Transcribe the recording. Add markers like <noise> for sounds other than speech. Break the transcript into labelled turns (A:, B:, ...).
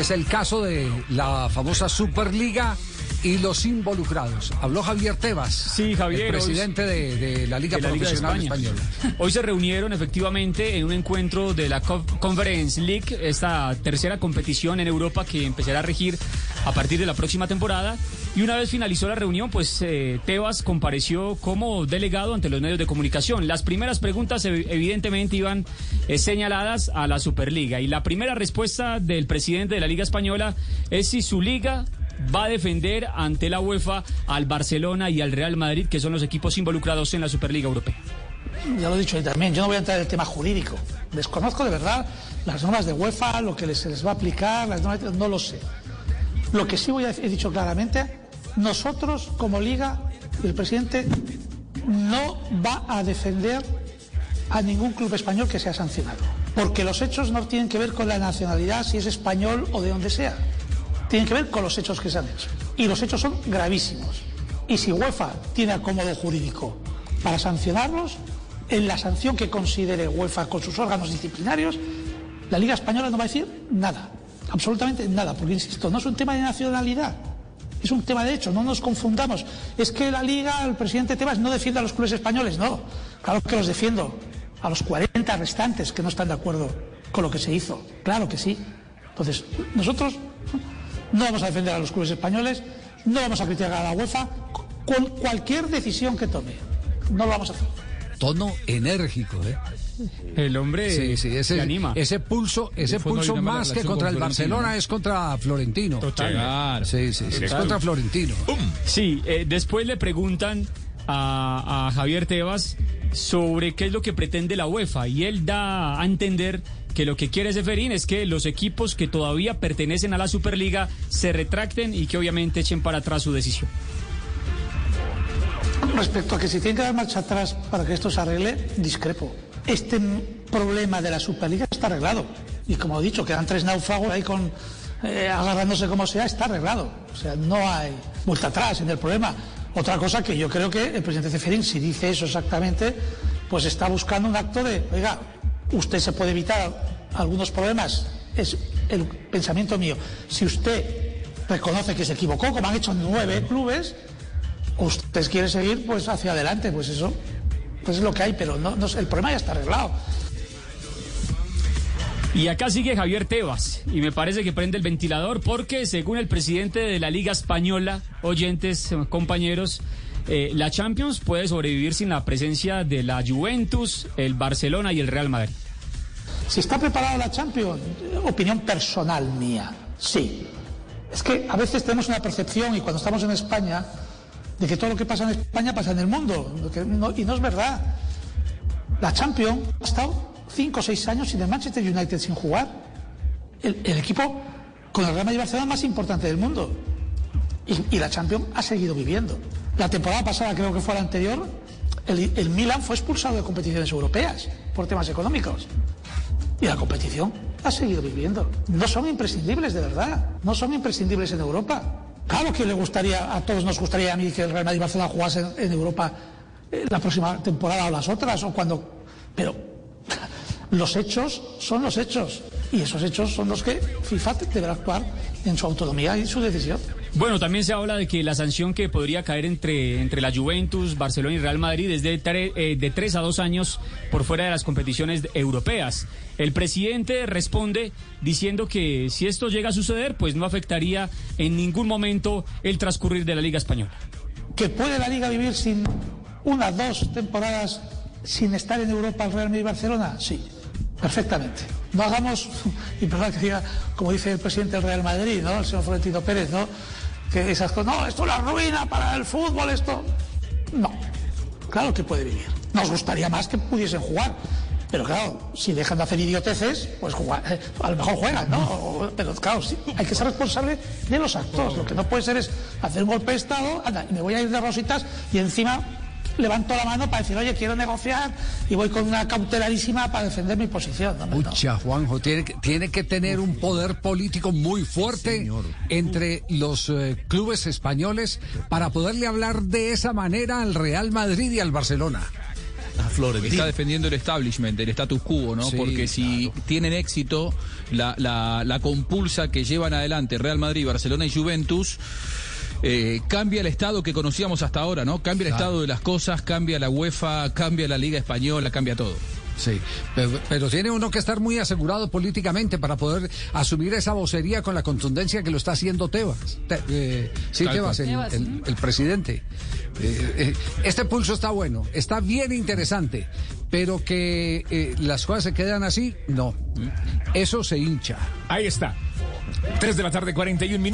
A: es el caso de la famosa Superliga y los involucrados. Habló Javier Tebas,
B: sí, Javier,
A: el presidente de, de, la Liga Profesional Española.
B: Hoy se reunieron efectivamente en un encuentro de la Conference League, esta tercera competición en Europa que empezará a regir a partir de la próxima temporada. Y una vez finalizó la reunión, pues eh, Tebas compareció como delegado ante los medios de comunicación. Las primeras preguntas evidentemente iban eh, señaladas a la Superliga. Y la primera respuesta del presidente de la Liga Española es si su liga va a defender ante la UEFA al Barcelona y al Real Madrid, que son los equipos involucrados en la Superliga Europea.
C: Ya lo he dicho ahí también, yo no voy a entrar en el tema jurídico. Desconozco de verdad las normas de UEFA, lo que les, les va a aplicar, las normas, no lo sé. Lo que sí voy a, he dicho claramente, nosotros como liga, el presidente no va a defender a ningún club español que sea sancionado. Porque los hechos no tienen que ver con la nacionalidad, si es español o de donde sea tienen que ver con los hechos que se han hecho. Y los hechos son gravísimos. Y si UEFA tiene acomodo jurídico para sancionarlos, en la sanción que considere UEFA con sus órganos disciplinarios, la Liga Española no va a decir nada, absolutamente nada, porque insisto, no es un tema de nacionalidad, es un tema de hecho, no nos confundamos. Es que la Liga, el presidente Tebas no defiende a los clubes españoles, no, claro que los defiendo, a los 40 restantes que no están de acuerdo con lo que se hizo, claro que sí. Entonces, nosotros no vamos a defender a los clubes españoles, no vamos a criticar a la UEFA con cualquier decisión que tome. No lo vamos a hacer.
A: Tono enérgico, ¿eh?
B: El hombre
A: sí, sí, ese,
B: anima.
A: Ese pulso, ese pulso más que contra el Barcelona es contra Florentino.
B: Total.
A: Sí, sí, sí es contra Florentino.
B: Sí, eh, después le preguntan a, a Javier Tebas sobre qué es lo que pretende la UEFA y él da a entender que lo que quiere Seferín es que los equipos que todavía pertenecen a la Superliga se retracten y que obviamente echen para atrás su decisión.
C: Respecto a que se tiene que dar marcha atrás para que esto se arregle, discrepo. Este problema de la Superliga está arreglado. Y como he dicho, quedan tres náufragos ahí con, eh, agarrándose como sea, está arreglado. O sea, no hay vuelta atrás en el problema. Otra cosa que yo creo que el presidente Ceferín, si dice eso exactamente, pues está buscando un acto de, oiga, usted se puede evitar algunos problemas, es el pensamiento mío. Si usted reconoce que se equivocó, como han hecho nueve clubes, usted quiere seguir pues hacia adelante, pues eso pues es lo que hay, pero no, el problema ya está arreglado.
B: Y acá sigue Javier Tebas y me parece que prende el ventilador porque según el presidente de la Liga Española, oyentes, compañeros, eh, la Champions puede sobrevivir sin la presencia de la Juventus, el Barcelona y el Real Madrid.
C: Si está preparada la Champions, opinión personal mía, sí. Es que a veces tenemos una percepción y cuando estamos en España de que todo lo que pasa en España pasa en el mundo y no es verdad. La Champions ha estado cinco o seis años sin el Manchester United sin jugar. El, equipo con el Real Madrid Barcelona más importante del mundo. Y, y la Champions ha seguido viviendo. La temporada pasada, creo que fue la anterior, el, el Milan fue expulsado de competiciones europeas por temas económicos. Y la competición ha seguido viviendo. No son imprescindibles, de verdad. No son imprescindibles en Europa. Claro que le gustaría, a todos nos gustaría a mí que el Real Madrid Barcelona jugase en, Europa eh, la próxima temporada o las otras, o cuando. Pero <laughs> los hechos son los hechos. Y esos hechos son los que FIFA deberá actuar en su autonomía y su decisión.
B: Bueno, también se habla de que la sanción que podría caer entre, entre la Juventus, Barcelona y Real Madrid es de, eh, de tres a dos años por fuera de las competiciones europeas. El presidente responde diciendo que si esto llega a suceder, pues no afectaría en ningún momento el transcurrir de la Liga Española.
C: ¿Que puede la Liga vivir sin una, dos temporadas sin estar en Europa el Real Madrid y Barcelona? Sí, perfectamente. No hagamos, <laughs> y que diga, como dice el presidente del Real Madrid, ¿no? El señor Florentino Pérez, ¿no? Que esas cosas, no, esto es la ruina para el fútbol, esto. No, claro que puede vivir. Nos gustaría más que pudiesen jugar. Pero claro, si dejan de hacer idioteces, pues jugar, eh, a lo mejor juegan, ¿no? Pero claro, sí, hay que ser responsable de los actos. Lo que no puede ser es hacer un golpe de Estado, anda, y me voy a ir de rositas y encima levanto la mano para decir, oye, quiero negociar y voy con una cautelarísima para defender mi posición.
A: Mucha, Juanjo, tiene, tiene que tener un poder político muy fuerte entre los eh, clubes españoles para poderle hablar de esa manera al Real Madrid y al Barcelona.
D: está defendiendo el establishment, el status quo, ¿no?
A: Sí,
D: Porque si tienen éxito, la, la, la compulsa que llevan adelante Real Madrid, Barcelona y Juventus. Eh, cambia el estado que conocíamos hasta ahora, ¿no? Cambia el estado de las cosas, cambia la UEFA, cambia la Liga Española, cambia todo.
A: Sí, pero, pero tiene uno que estar muy asegurado políticamente para poder asumir esa vocería con la contundencia que lo está haciendo Tebas. Te- eh, sí,
D: Tal
A: Tebas, el, el- el presidente. Eh, eh, este pulso está bueno, está bien interesante, pero que eh, las cosas se quedan así, no. Eso se hincha.
E: Ahí está. 3 de la tarde, 41 minutos.